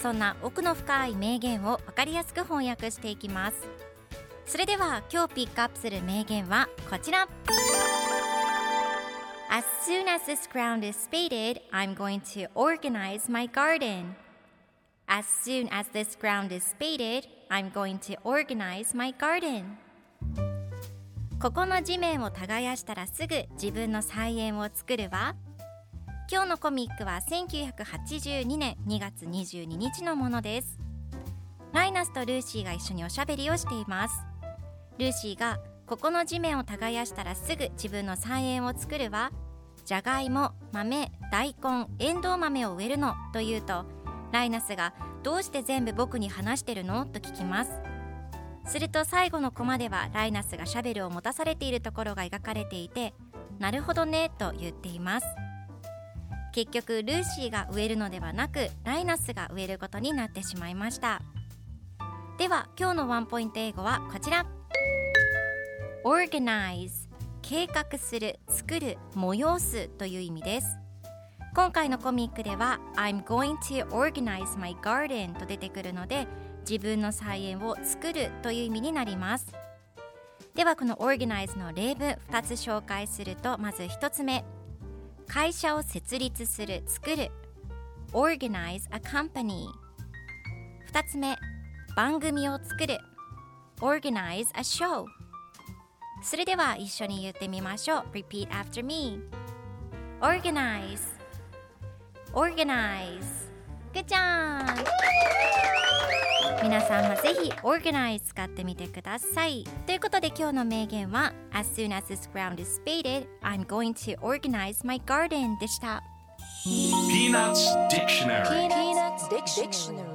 そんな奥の深い名言を分かりやすく翻訳していきますそれでは今日ピックアップする名言はこちら As soon as this ground is spaded, I'm going to organize my garden. As soon as this ground is spaded, I'm going to organize my garden. ここの地面を耕したらすぐ自分の菜園を作るわ。今日のコミックは1982年2月22日のものです。ライナスとルーシーが一緒におしゃべりをしています。ルーシーがここの地面を耕したらすぐ自分の菜園を作るわ。じゃがいも、豆、大根、エンドウ豆を植えるのと言うと、ライナスがどうして全部僕に話してるの？と聞きます。すると最後のコマではライナスがシャベルを持たされているところが描かれていて、なるほどねと言っています。結局ルーシーが植えるのではなくライナスが植えることになってしまいました。では今日のワンポイント英語はこちら。organize 計画する、作る、催すという意味です。今回のコミックでは I'm going to organize my garden と出てくるので自分の菜園を作るという意味になります。ではこの organize の例文2つ紹介するとまず1つ目会社を設立する、作る organize a company 2つ目番組を作る organize a show それでは一緒に言ってみましょう Repeat after me Organize Organize Good job 皆さんもぜひ Organize 使ってみてくださいということで今日の名言は As soon as this ground is spaded I'm going to organize my garden でした Peanuts Dictionary Peanuts Dictionary.